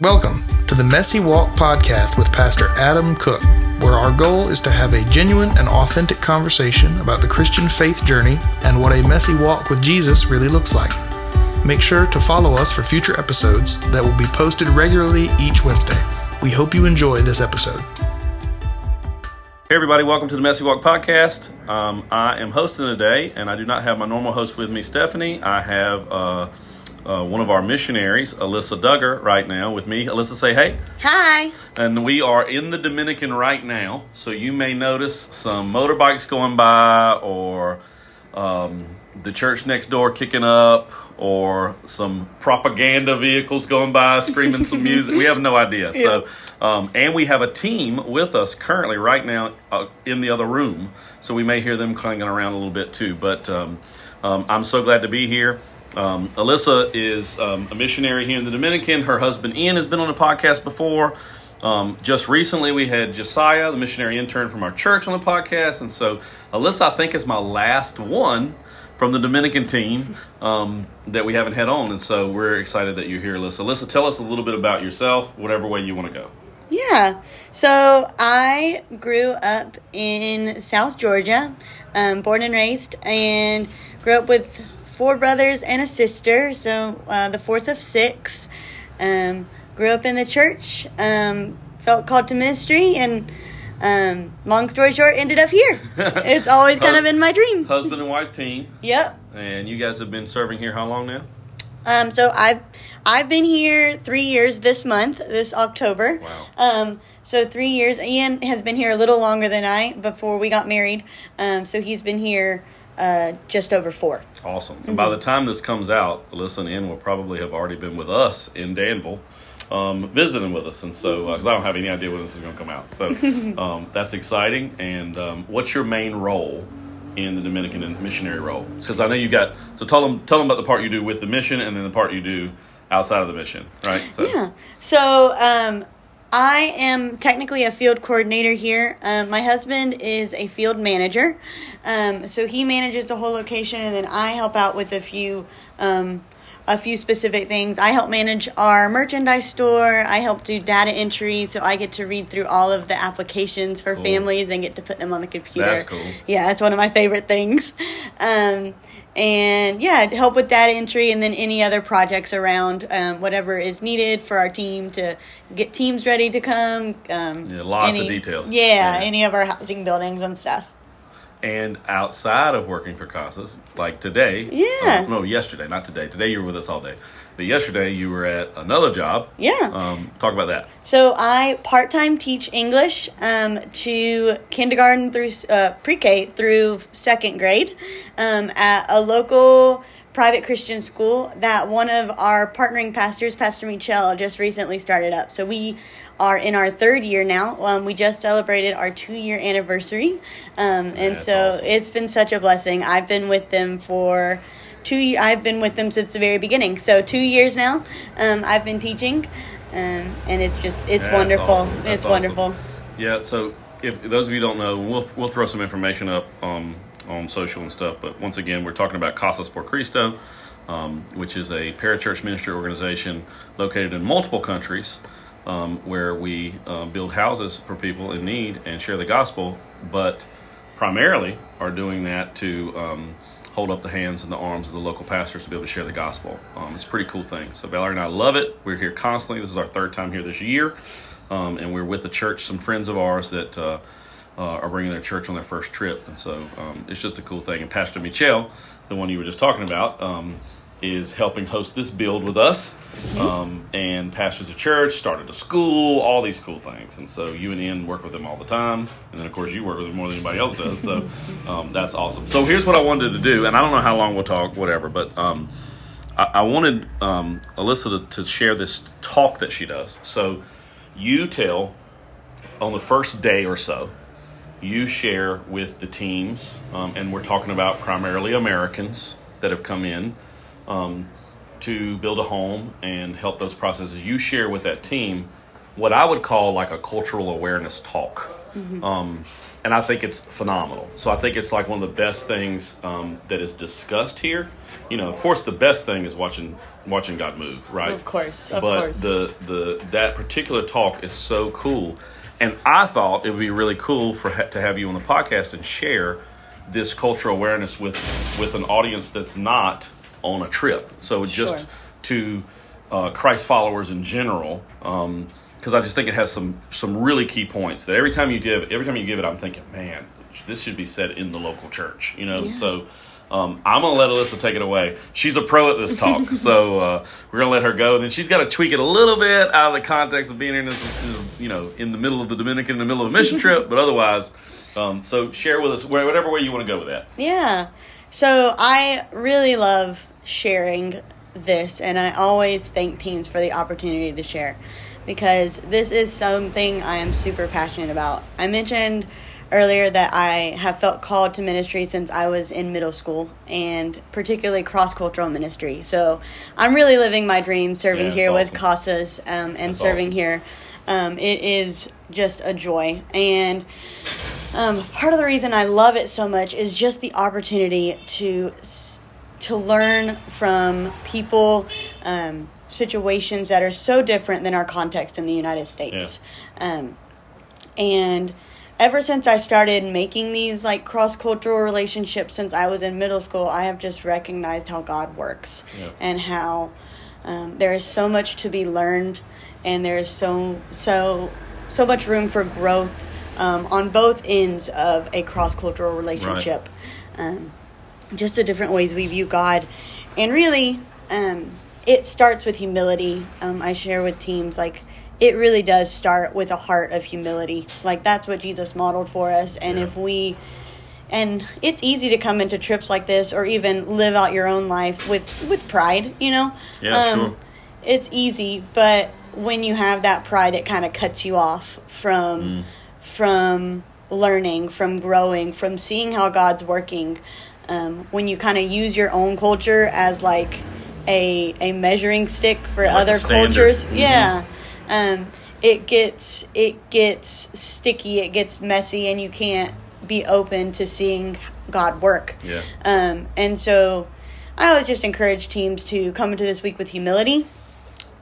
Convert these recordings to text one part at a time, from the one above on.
Welcome to the Messy Walk podcast with Pastor Adam Cook, where our goal is to have a genuine and authentic conversation about the Christian faith journey and what a messy walk with Jesus really looks like. Make sure to follow us for future episodes that will be posted regularly each Wednesday. We hope you enjoy this episode. Hey everybody, welcome to the Messy Walk podcast. Um, I am hosting today, and I do not have my normal host with me, Stephanie. I have uh, uh, one of our missionaries, Alyssa Dugger, right now with me. Alyssa, say hey. Hi. And we are in the Dominican right now, so you may notice some motorbikes going by, or um, the church next door kicking up, or some propaganda vehicles going by screaming some music. We have no idea. Yeah. So, um, and we have a team with us currently right now uh, in the other room, so we may hear them clanging around a little bit too. But um, um, I'm so glad to be here. Um, Alyssa is um, a missionary here in the Dominican. Her husband Ian has been on the podcast before. Um, just recently, we had Josiah, the missionary intern from our church, on the podcast, and so Alyssa, I think, is my last one from the Dominican team um, that we haven't had on, and so we're excited that you're here, Alyssa. Alyssa, tell us a little bit about yourself, whatever way you want to go. Yeah, so I grew up in South Georgia, um, born and raised, and grew up with four brothers and a sister, so uh, the fourth of six. Um, grew up in the church, um, felt called to ministry, and um, long story short, ended up here. it's always kind of been my dream. Husband and wife team. Yep. And you guys have been serving here how long now? Um, so I've I've been here three years this month, this October. Wow. Um, so three years. Ian has been here a little longer than I before we got married. Um, so he's been here uh, just over four. Awesome. And mm-hmm. by the time this comes out, Alyssa and will probably have already been with us in Danville um, visiting with us, and so because uh, I don't have any idea when this is going to come out, so um, that's exciting. And um, what's your main role in the Dominican missionary role? Because I know you got so tell them tell them about the part you do with the mission, and then the part you do outside of the mission, right? So. Yeah. So um, I am technically a field coordinator here. Um, my husband is a field manager, um, so he manages the whole location, and then I help out with a few um, a few specific things. I help manage our merchandise store. I help do data entry, so I get to read through all of the applications for cool. families and get to put them on the computer. That's cool. Yeah, it's one of my favorite things. Um, and yeah, help with data entry and then any other projects around um, whatever is needed for our team to get teams ready to come. Um, yeah, lots any, of details. Yeah, yeah, any of our housing buildings and stuff and outside of working for Casas, like today. Yeah. Uh, no, yesterday, not today. Today you were with us all day. But yesterday you were at another job. Yeah. Um, talk about that. So I part time teach English um, to kindergarten through uh, pre K through second grade um, at a local private Christian school that one of our partnering pastors, Pastor Michelle, just recently started up. So we are in our third year now. Um, we just celebrated our two year anniversary. Um, and so awesome. it's been such a blessing. I've been with them for two I've been with them since the very beginning. So two years now um, I've been teaching. Um, and it's just, it's That's wonderful. Awesome. It's awesome. wonderful. Yeah, so if those of you don't know, we'll, we'll throw some information up um, on social and stuff. But once again, we're talking about Casas por Cristo, um, which is a parachurch ministry organization located in multiple countries um, where we uh, build houses for people in need and share the gospel, but primarily are doing that to um, hold up the hands and the arms of the local pastors to be able to share the gospel. Um, it's a pretty cool thing. So Valerie and I love it. We're here constantly. This is our third time here this year, um, and we're with the church, some friends of ours that. Uh, uh, are bringing their church on their first trip, and so um, it's just a cool thing. And Pastor Michel, the one you were just talking about, um, is helping host this build with us, mm-hmm. um, and pastors a church, started a school, all these cool things. And so you and Ian work with them all the time, and then of course you work with them more than anybody else does. So um, that's awesome. So here's what I wanted to do, and I don't know how long we'll talk, whatever, but. Um, I, I wanted um, Alyssa to, to share this talk that she does. So, you tell on the first day or so, you share with the teams, um, and we're talking about primarily Americans that have come in um, to build a home and help those processes. You share with that team what I would call like a cultural awareness talk. Mm-hmm. Um, and I think it's phenomenal. So I think it's like one of the best things um, that is discussed here. You know, of course, the best thing is watching watching God move, right? Of course, of but course. the the that particular talk is so cool, and I thought it would be really cool for ha- to have you on the podcast and share this cultural awareness with with an audience that's not on a trip. So just Sure. to uh, Christ followers in general. Um, because I just think it has some some really key points that every time you give every time you give it, I'm thinking, man, this should be said in the local church, you know. Yeah. So um, I'm gonna let Alyssa take it away. She's a pro at this talk, so uh, we're gonna let her go. And then she's got to tweak it a little bit out of the context of being in this, you know, in the middle of the Dominican, in the middle of a mission trip. But otherwise, um, so share with us whatever way you want to go with that. Yeah. So I really love sharing this, and I always thank teams for the opportunity to share because this is something I am super passionate about. I mentioned earlier that I have felt called to ministry since I was in middle school, and particularly cross cultural ministry. So I'm really living my dream serving Yeah, here that's with CASAs um, and That's serving awesome. here. Um, it is just a joy. And um, part of the reason I love it so much is just the opportunity to to learn from people, um, situations that are so different than our context in the United States. Um, and ever since I started making these like cross cultural relationships since I was in middle school, I have just recognized how God works Yeah. and how um, there is so much to be learned, and there is so so so much room for growth um, on both ends of a cross cultural relationship. Um, just the different ways we view God, and really, um, it starts with humility. Um, I share with teams like it really does start with a heart of humility. Like that's what Jesus modeled for us, and Yeah. if we and it's easy to come into trips like this or even live out your own life with with pride you know Yeah, sure. it's easy but when you have that pride it kind of cuts you off from Mm. from learning from growing from seeing how god's working um, when you kind of use your own culture as like a a measuring stick for Like other cultures Mhm. yeah um, it gets it gets sticky it gets messy and you can't be open to seeing god work Yeah. um, and so I always just encourage teams to come into this week with humility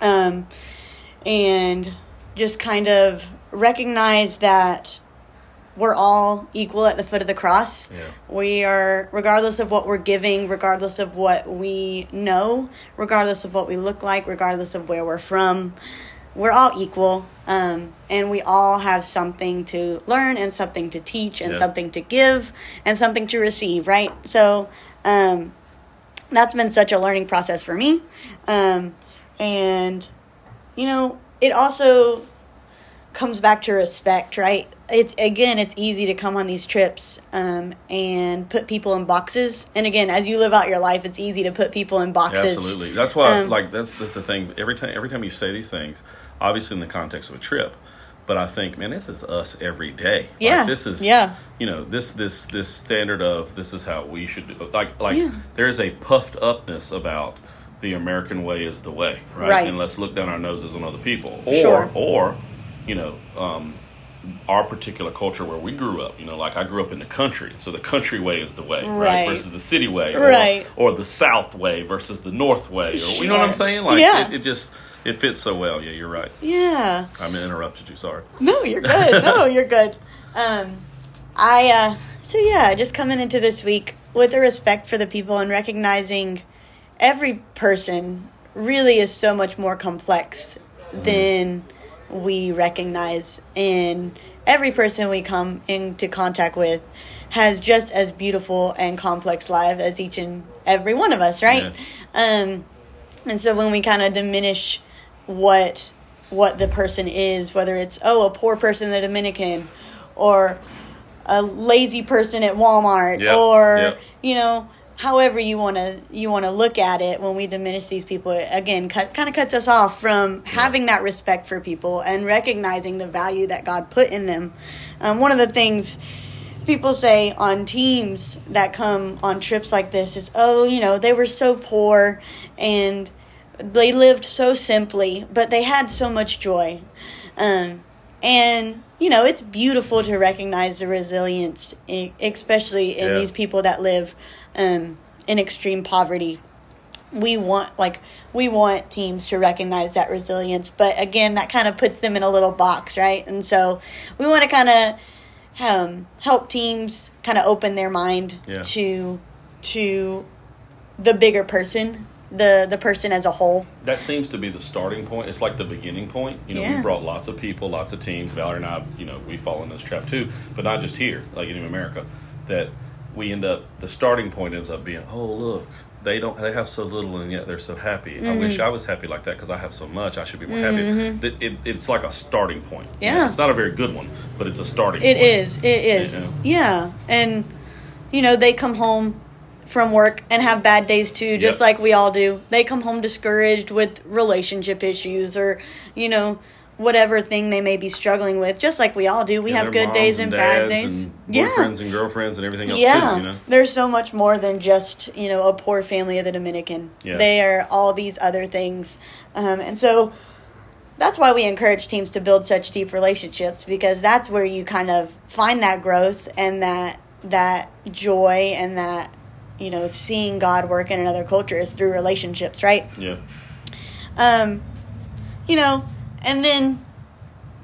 um, and just kind of recognize that we're all equal at the foot of the cross. Yeah. We are, regardless of what we're giving, regardless of what we know, regardless of what we look like, regardless of where we're from, we're all equal. Um, and we all have something to learn and something to teach and Yeah. something to give and something to receive, right? So, um, that's been such a learning process for me. Um, and, you know, it also comes back to respect, right? It's again, it's easy to come on these trips um, and put people in boxes. And again, as you live out your life, it's easy to put people in Yeah, boxes. absolutely. That's why, Um, like, that's that's the thing. Every time, every time you say these things, obviously in the context of a trip, but I think, man, this is us every day. Like, Yeah, this is, yeah. You know, this this this standard of this is how we should do. Like, like Yeah. there is a puffed upness about the American way is the way, right? Right. And let's look down our noses on other people, or Sure. or, you know. Um, our particular culture where we grew up, you know, like I grew up in the country, so the country way is the way, right? Right. Versus the city way, or, Right. or the south way versus the north way, or you know what I'm saying? Like Yeah. it, it just it fits so well. Yeah, you're right. Yeah. I'm interrupted you. Sorry. No, you're good. no, you're good. Um, I uh, so yeah, just coming into this week with a respect for the people and recognizing every person really is so much more complex than we recognize, and every person we come into contact with has just as beautiful and complex life as each and every one of us, right? Um, and so when we kind of diminish what what the person is, whether it's oh a poor person in the Dominican, or a lazy person at Walmart, Yep, or yep. you know however you want to you want to look at it when we diminish these people it, again cut, kind of cuts us off from having that respect for people and recognizing the value that god put in them. Um, one of the things people say on teams that come on trips like this is oh you know they were so poor and they lived so simply but they had so much joy. Um, and you know it's beautiful to recognize the resilience especially in Yeah. these people that live um, in extreme poverty we want like we want teams to recognize that resilience but again that kind of puts them in a little box right and so we want to kind of um, help teams kind of open their mind Yeah. to to the bigger person the the person as a whole that seems to be the starting point. It's like the beginning point. You know, Yeah. we brought lots of people, lots of teams. Valerie and I, you know, we fall in this trap too, but not just here, like in America. That we end up the starting point ends up being, oh look, they don't, they have so little and yet they're so happy. I Mm-hmm. wish I was happy like that because I have so much. I should be more happy. That it, it's like a starting point. You know, Yeah. it's not a very good one, but it's a starting. It point. is. It is. Yeah. Yeah. And you know, they come home from work and have bad days too, just Yep. like we all do. They come home discouraged with relationship issues or, you know, whatever thing they may be struggling with, just like we all do. We And have good days moms and bad days. and yeah. boyfriends and girlfriends and everything else Yeah, too. You know. there's so much more than just you know a poor family of the Dominican. Yeah. They are all these other things, um, and so that's why we encourage teams to build such deep relationships because that's where you kind of find that growth and that that joy and that you know seeing God work in another culture is through relationships, right? Yeah. um, you know, and then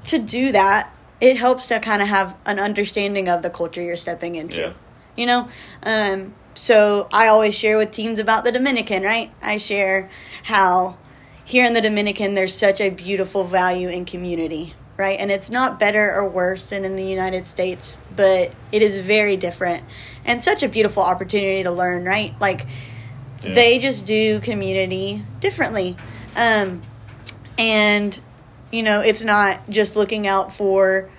to do that, it helps to kind of have an understanding of the culture you're stepping into. Yeah. You know, um, so I always share with teams about the Dominican, right? I share how here in the Dominican there's such a beautiful value in community, right? And it's not better or worse than in the United States, but it is very different and such a beautiful opportunity to learn, right? Like Yeah. they just do community differently. Um, and, you know, it's not just looking out for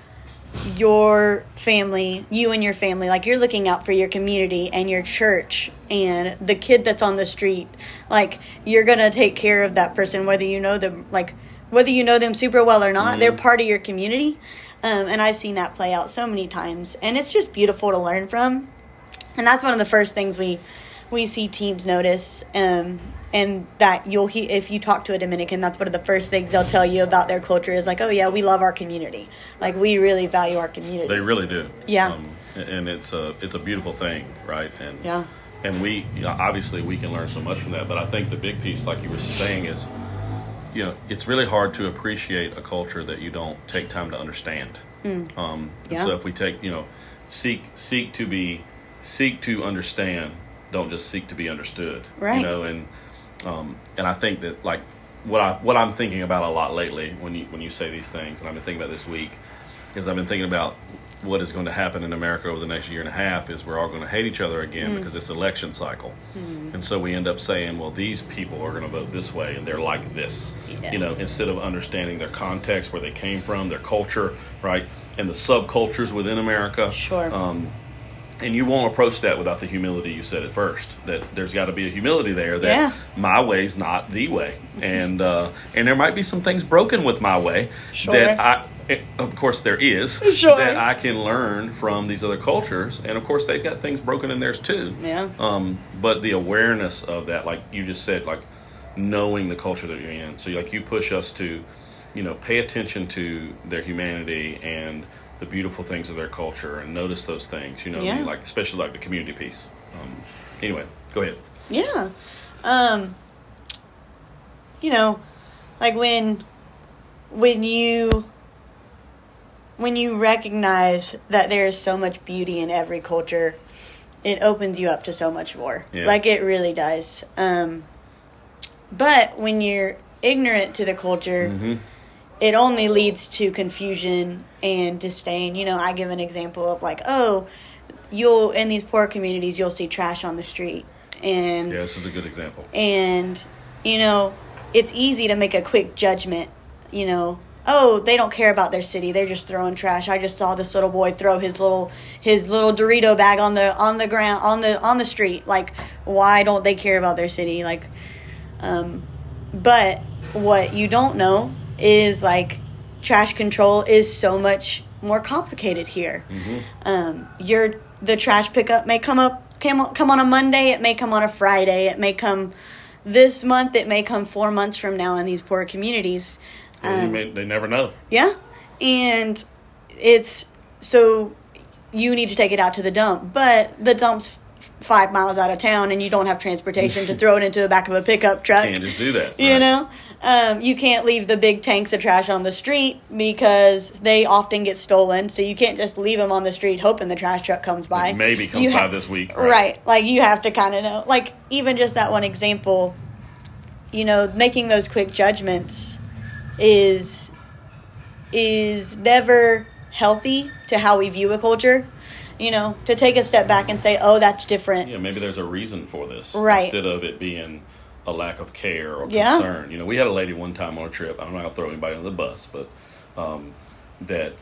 your family, you and your family. Like you're looking out for your community and your church and the kid that's on the street. Like you're going to take care of that person, whether you know them, like whether you know them super well or not, they're part of your community. Um, and I've seen that play out so many times. And it's just beautiful to learn from and that's one of the first things we we see teams notice um, and that you'll he if you talk to a dominican that's one of the first things they'll tell you about their culture is like oh yeah we love our community like we really value our community They really do. Yeah. Um, and it's a it's a beautiful thing, right? And Yeah. And we you know, obviously we can learn so much from that, but I think the big piece, like you were saying, is you know it's really hard to appreciate a culture that you don't take time to understand. Um, Yeah. So if we take you know seek seek to be seek to understand, don't just seek to be understood. Right. You know, and um, and I think that like what I what I'm thinking about a lot lately when you when you say these things, and I've been thinking about this week, is I've been thinking about what is going to happen in America over the next year and a half is we're all going to hate each other again because it's election cycle, and so we end up saying, well, these people are going to vote this way and they're like this, Yeah. you know, instead of understanding their context, where they came from, their culture, right, and the subcultures within America. Sure. Um, and you won't approach that without the humility you said at first. That there's got to be a humility there. That Yeah. my way's not the way, and uh, and there might be some things broken with my way Sure. that I. eh, Of course, there is Sure. that I can learn from these other cultures, and of course, they've got things broken in theirs too. Yeah. Um, but the awareness of that, like you just said, like knowing the culture that you're in. So, like you push us to, you know, pay attention to their humanity and the beautiful things of their culture, and notice those things. You know, Yeah. like especially like the community piece. Um, anyway, go ahead. Yeah. Um you know, like when when you when you recognize that there is so much beauty in every culture, it opens you up to so much more. Yeah. Like it really does. Um but when you're ignorant to the culture, Mm-hmm. It only leads to confusion and disdain. You know, I give an example of like, oh, you'll in these poor communities you'll see trash on the street. And Yeah, this is a good example. and you know it's easy to make a quick judgment you know. Oh they don't care about their city. They're just throwing trash. I just saw this little boy throw his little his little dorito bag on the on the ground on the on the street. Like why don't they care about their city? Like um but what you don't know is like trash control is so much more complicated here um, your the trash pickup may come up come, come on a Monday, it may come on a Friday, it may come this month, it may come four months from now in these poor communities. Um, may, they never know. yeah, and it's so you need to take it out to the dump, but the dump's five miles out of town, and you don't have transportation to throw it into the back of a pickup truck. Can't just do that. You right. know, um, you can't leave the big tanks of trash on the street because they often get stolen. So you can't just leave them on the street hoping the trash truck comes by. Maybe comes You by ha- this week. Right. Like you have to kind of know. Like even just that one example, you know, making those quick judgments is is never healthy to how we view a culture. You know, to take a step back and say, "Oh, that's different." Yeah, maybe there's a reason for this. Right. Instead of it being a lack of care or Yeah. concern. You know, we had a lady one time on a trip. I'm not gonna throw anybody on the bus, but um, that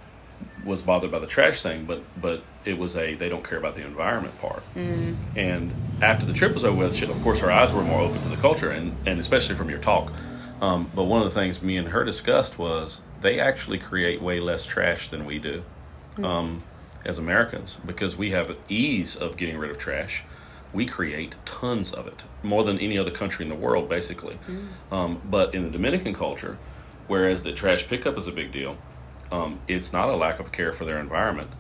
was bothered by the trash thing. But but it was a they don't care about the environment part. Mm. And after the trip was over with, she, of course, her eyes were more open to the culture, and and especially from your talk. Um, but one of the things me and her discussed was they actually create way less trash than we do um, as Americans because we have ease of getting rid of trash. We create tons of it, more than any other country in the world, basically. Um, but in the Dominican culture, whereas the trash pickup is a big deal, um, it's not a lack of care for their environment.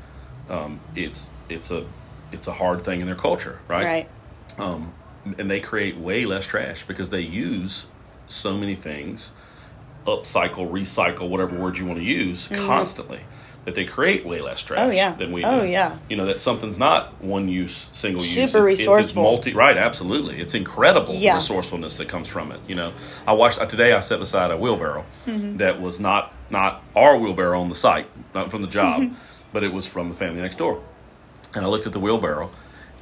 Um, it's it's a it's a hard thing in their culture, right? Right. um, and they create way less trash because they use so many things upcycle recycle whatever word you want to use constantly that they create way less trash. Oh, yeah. than we do. Oh, do yeah. you know that something's not one use single use Super It's- it's, it's multi right absolutely it's incredible Yeah. resourcefulness that comes from it you know i watched uh, today i set aside a wheelbarrow Mm-hmm. that was not not our wheelbarrow on the site not from the job Mm-hmm. but it was from the family next door and I looked at the wheelbarrow,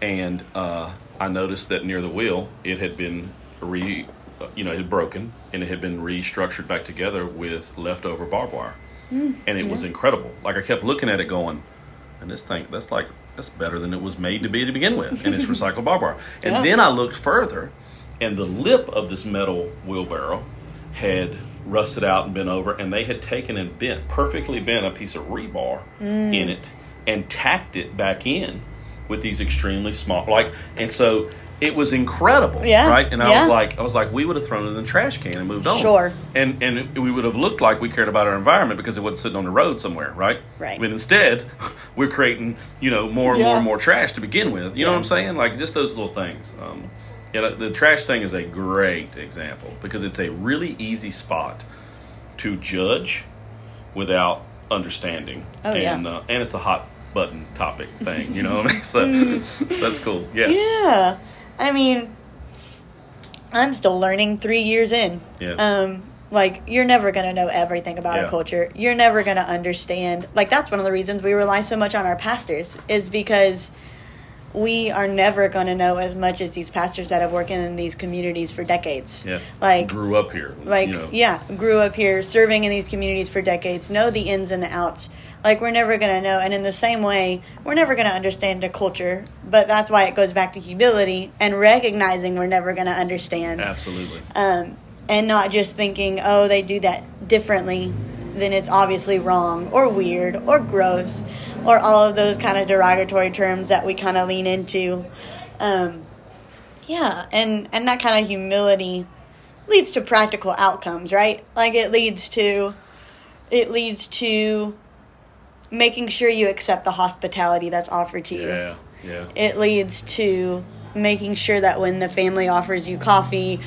and uh, I noticed that near the wheel it had been re, uh, you know, it had broken, and it had been restructured back together with leftover barbed wire, Mm, and it was incredible. Like I kept looking at it, going, and this thing that's like that's better than it was made to be to begin with, and it's recycled barbed wire. And Yeah. then I looked further, and the lip of this metal wheelbarrow had rusted out and bent over, and they had taken and bent perfectly bent a piece of rebar Mm. in it and tacked it back in with these extremely small like and so it was incredible Yeah, right? And i yeah. was like i was like we would have thrown it in the trash can and moved on. Sure. and and we would have looked like we cared about our environment because it wasn't sitting on the road somewhere right? Right. but instead we're creating you know more and more and more trash to begin with. You know what i'm saying? Like just those little things. Um, yeah the, trash thing is a great example because it's a really easy spot to judge without understanding. Oh, yeah. and uh, and it's a hot button topic thing you know what i mean so, so that's cool yeah Yeah. I mean, I'm still learning three years in. Yeah. Um, like, you're never going to know everything about Yeah. a culture. You're never going to understand. Like, that's one of the reasons we rely so much on our pastors, is because we are never going to know as much as these pastors that have worked in these communities for decades. yeah. Like, grew up here like you know. yeah grew up here serving in these communities for decades know the ins and the outs. Like we're never going to know and in the same way we're never going to understand a culture but that's why it goes back to humility and recognizing we're never going to understand. Absolutely. Um, and not just thinking oh they do that differently then it's obviously wrong or weird or gross or all of those kind of derogatory terms that we kind of lean into. Um, yeah and and that kind of humility leads to practical outcomes right? Like it leads to it leads to making sure you accept the hospitality that's offered to you. Yeah yeah. It leads to making sure that when the family offers you coffee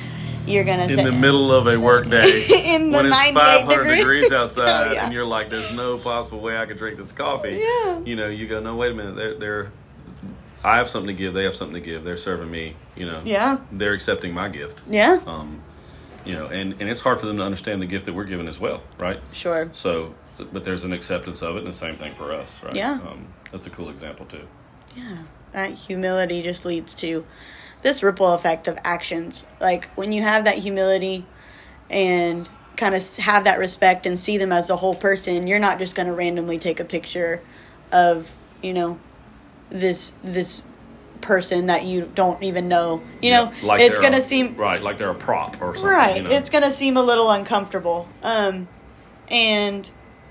you're gonna in say the middle of a work day In the when it's 500 degrees. degrees outside Oh, yeah. and you're like there's no possible way i could drink this coffee. Yeah. you know you go no wait a minute. They're, they're i have something to give. They have something to give. They're serving me you know. Yeah. They're accepting my gift. Yeah. Um, you know and, and it's hard for them to understand the gift that we're given as well right? Sure. So but there's an acceptance of it and the same thing for us right? Yeah. um, that's a cool example too. Yeah. That humility just leads to this ripple effect of actions. Like when you have that humility and kind of have that respect and see them as a whole person you're not just going to randomly take a picture of you know this this person that you don't even know. You know Yeah, like it's going to seem right like they're a prop or something right you know? it's going to seem a little uncomfortable. Um and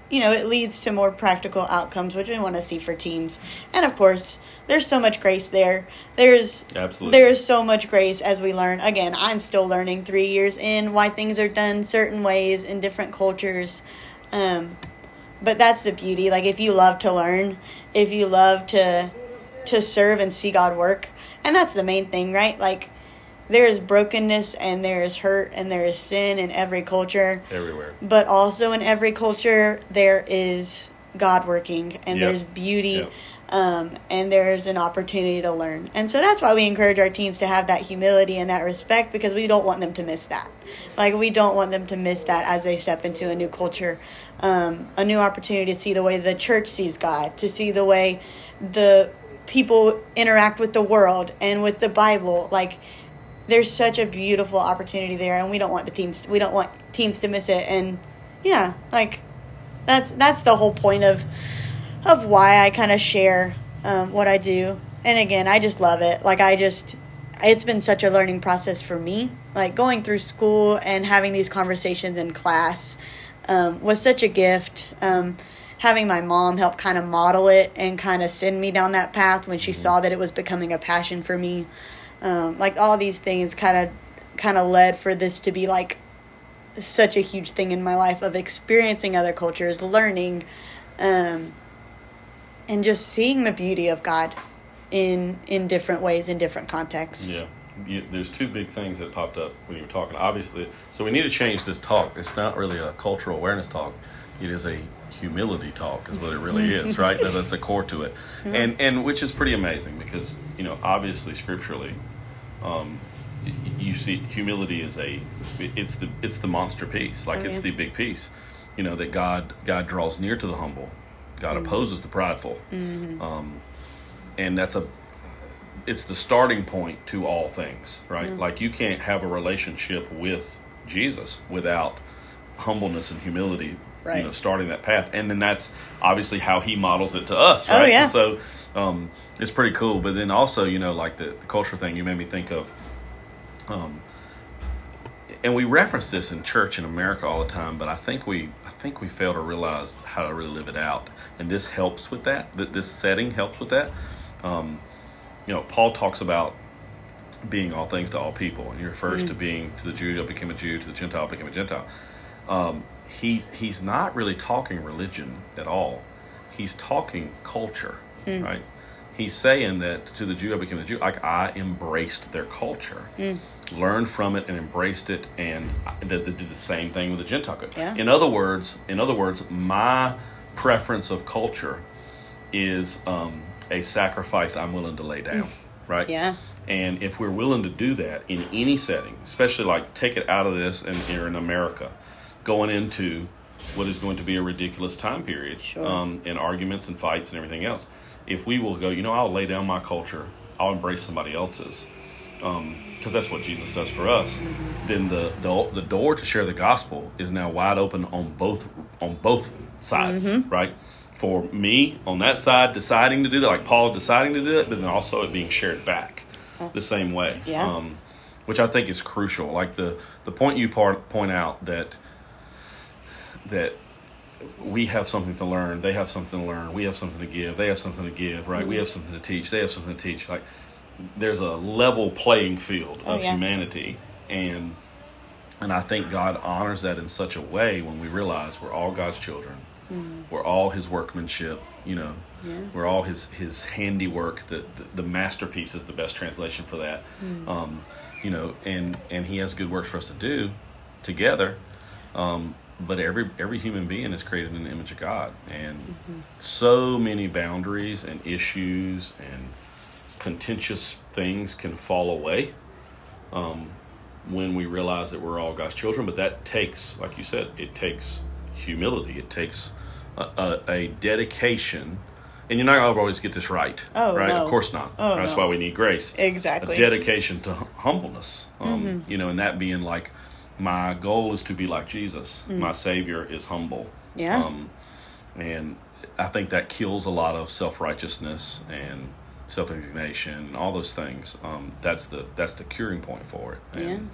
you know it leads to more practical outcomes which we want to see for teams and of course there's so much grace there there's Absolutely. there's so much grace as we learn again i'm still learning three years in why things are done certain ways in different cultures um but that's the beauty. Like if you love to learn, if you love to to serve and see God work, and that's the main thing, right? Like there is brokenness and there is hurt and there is sin in every culture. Everywhere. But also in every culture there is God working and Yep. there's beauty Yep. um, and there's an opportunity to learn. And so that's why we encourage our teams to have that humility and that respect because we don't want them to miss that. Like we don't want them to miss that as they step into a new culture, um, a new opportunity to see the way the church sees God, to see the way the people interact with the world and with the Bible. Like there's such a beautiful opportunity there, and we don't want the teams we don't want teams to miss it. And yeah, like that's that's the whole point of of why I kind of share um, what I do. And again, I just love it. Like I just, it's been such a learning process for me. Like going through school and having these conversations in class um, was such a gift. Um, having my mom help kind of model it and kind of send me down that path when she saw that it was becoming a passion for me. Um, like all these things kind of kind of led for this to be like such a huge thing in my life of experiencing other cultures, learning, um, and just seeing the beauty of God in in different ways in different contexts. Yeah. You, there's two big things that popped up when you were talking. Obviously, so we need to change this talk. It's not really a cultural awareness talk. It is a humility talk, is what it really is, right? That's the core to it, and and which is pretty amazing because you know obviously scripturally, um, you see humility is a it's the it's the monster piece, like Oh, it's the big piece. You know that God God draws near to the humble, God opposes the prideful, um, and that's a it's the starting point to all things, right? Like you can't have a relationship with Jesus without humbleness and humility, Right. you know, starting that path. And then that's obviously how he models it to us, Oh, right? yeah. So um, it's pretty cool. But then also, you know, like the, the culture thing, you made me think of. Um, and we reference this in church in America all the time, but I think we I think we fail to realize how to really live it out, and this helps with that. That this setting helps with that. Um, you know, Paul talks about being all things to all people, and he refers to being to the Jew I became a Jew, to the Gentile I became a Gentile. Um, he's he's not really talking religion at all. He's talking culture, right? He's saying that to the Jew I became a Jew, like I embraced their culture, learned from it, and embraced it, and I did, did the same thing with the Gentile. Yeah. In other words, in other words, my preference of culture is um, a sacrifice I'm willing to lay down, right? Yeah. And if we're willing to do that in any setting, especially like take it out of this and here in America, going into what is going to be a ridiculous time period, Sure. um, and arguments and fights and everything else, if we will go, you know, I'll lay down my culture, I'll embrace somebody else's, because that's what Jesus does for us. Then the, the the door to share the gospel is now wide open on both on both sides, Mm-hmm. right? For me on that side, deciding to do that, like Paul deciding to do it, but then also it being shared back the same way. Yeah. Um, which I think is crucial. Like the the point you part, point out that that we have something to learn, they have something to learn, we have something to give, they have something to give, right? Mm-hmm. We have something to teach, they have something to teach. Like there's a level playing field Oh, of yeah. humanity and and I think God honors that in such a way when we realize we're all God's children. We're all his workmanship, you know. Yeah. We're all his his handiwork. The, the the masterpiece is the best translation for that. Mm. Um, you know, and and he has good works for us to do together. Um, but every every human being is created in the image of God, and Mm-hmm. so many boundaries and issues and contentious things can fall away um, when we realize that we're all God's children. But that takes, like you said, it takes humility. It takes a, a, a dedication. And you're not going to always get this right. Oh, right? no. Of course not. Oh, That's no. why we need grace. Exactly. A dedication to humbleness. Um, Mm-hmm. You know, and that being like, my goal is to be like Jesus. My Savior is humble. Mm. Yeah. Um, and I think that kills a lot of self righteousness and self indignation and all those things. Um, that's the that's the curing point for it. And,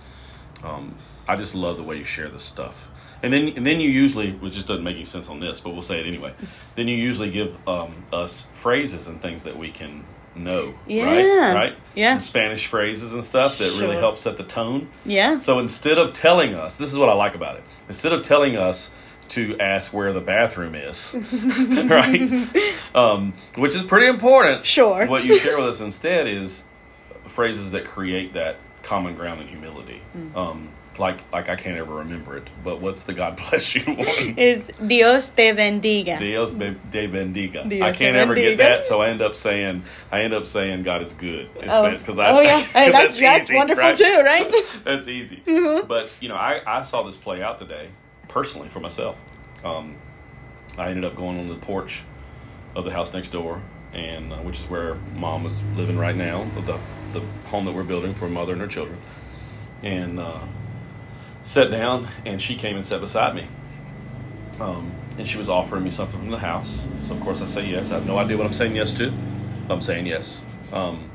um, I just love the way you share this stuff. And then and then you usually, which just doesn't make any sense on this, but we'll say it anyway. Then you usually give um, us phrases and things that we can know. Yeah. Right. Right. Yeah. Some Spanish phrases and stuff that really help set the tone. Yeah. So instead of telling us, this is what I like about it. Instead of telling us to ask where the bathroom is, right? Um, which is pretty important. Sure. What you share with us instead is phrases that create that common ground and humility. Mm. Um, like, like I can't ever remember it, but what's the God bless you one? Is Dios te bendiga. Dios de bendiga. Dios I can't ever get that, so I end up saying I end up saying God is good. Oh, instead, I, oh yeah, Hey, that's that's easy, wonderful right? too, right? That's easy. But you know, I, I saw this play out today personally for myself. Um, I ended up going on the porch of the house next door, and uh, which is where mom is living right now, the the home that we're building for mother and her children, and uh, sat down, and she came and sat beside me. Um, and she was offering me something from the house. So of course I say yes. I have no idea what I'm saying yes to. but I'm saying yes. Um,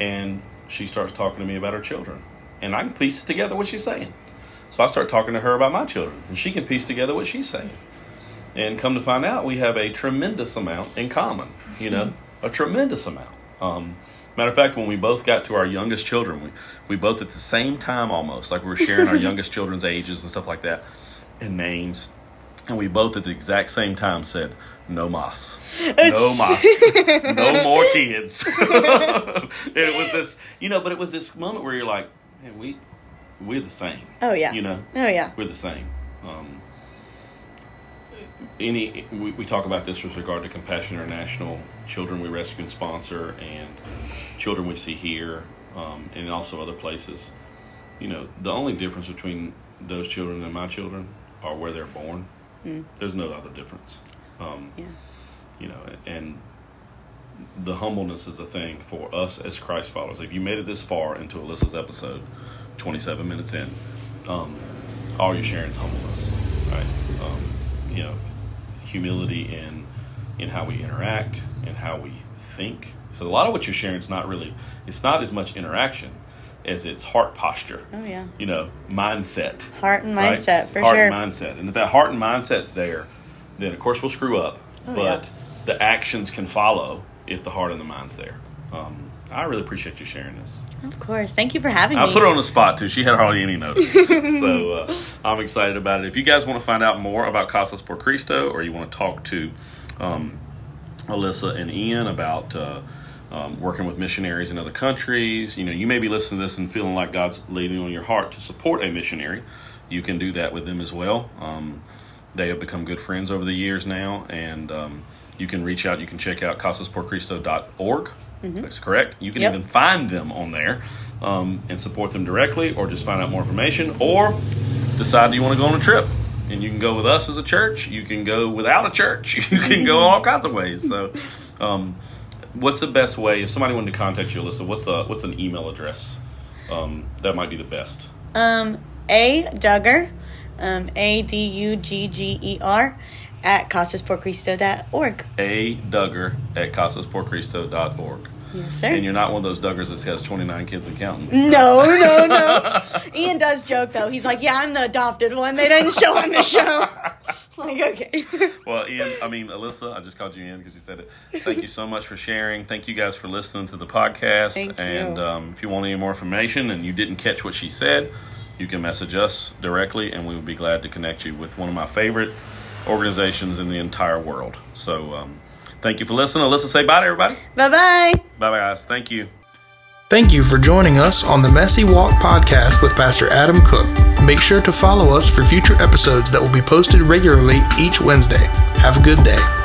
and she starts talking to me about her children, and I can piece together what she's saying. So I start talking to her about my children, and she can piece together what she's saying. And come to find out, we have a tremendous amount in common. You know, a tremendous amount. Um, matter of fact, when we both got to our youngest children, we we both at the same time almost, like we were sharing our youngest children's ages and stuff like that, and names. And we both at the exact same time said, "No mas, no mas, no more kids." and it was this, you know, but it was this moment where you're like, "Man, we we're the same." Oh yeah. You know, Oh yeah. we're the same. Um, any we, we talk about this with regard to Compassion International, children we rescue and sponsor, and children we see here, um, and also other places. You know, the only difference between those children and my children are where they're born. There's no other difference. Um, Yeah. you know, and the humbleness is a thing for us as Christ followers. If you made it this far into Alyssa's episode, 27 minutes in, um, all you're sharing is humbleness, right? Um, you know, humility in in how we interact and how we think. So a lot of what you're sharing is not really, it's not as much interaction as it's heart posture. Oh yeah. You know, mindset Heart and right? mindset for heart sure. Heart and mindset. And if that heart and mindset's there, then of course we'll screw up. Oh, but yeah. the actions can follow if the heart and the mind's there. Um, I really appreciate you sharing this. Of course. Thank you for having I me. I put her on the spot too. She had hardly any notes, so uh, I'm excited about it. If you guys want to find out more about Casas por Cristo, or you want to talk to um, Alyssa and Ian about uh, um, working with missionaries in other countries, you know, you may be listening to this and feeling like God's leading on your heart to support a missionary. You can do that with them as well. Um, they have become good friends over the years now, and um, you can reach out. You can check out casasporcristo.org. That's correct. You can Yep. even find them on there um, and support them directly, or just find out more information, or decide you want to go on a trip. And you can go with us as a church. You can go without a church. You can go all kinds of ways. So, um, what's the best way if somebody wanted to contact you, Alyssa? What's a what's an email address um, that might be the best? Um, A Dugger, um, A D U G G E R, at casasporcristo.org. A Dugger at casasporcristo.org. Yes, sir. And you're not one of those Duggars that has 29 kids and counting. No, no, no. Ian does joke though. He's like, "Yeah, I'm the adopted one. They didn't show on the show." Like, okay. Well, Ian, I mean, Alyssa, I just called you Ian because you said it. Thank you so much for sharing. Thank you guys for listening to the podcast. Thank you. and um, if you want any more information and you didn't catch what she said, you can message us directly, and we would be glad to connect you with one of my favorite organizations in the entire world. So, um, thank you for listening. Alyssa, say bye to everybody. bye bye. Bye, bye, guys. Thank you. Thank you for joining us on the Messy Walk podcast with Pastor Adam Cook. Make sure to follow us for future episodes that will be posted regularly each Wednesday. Have a good day.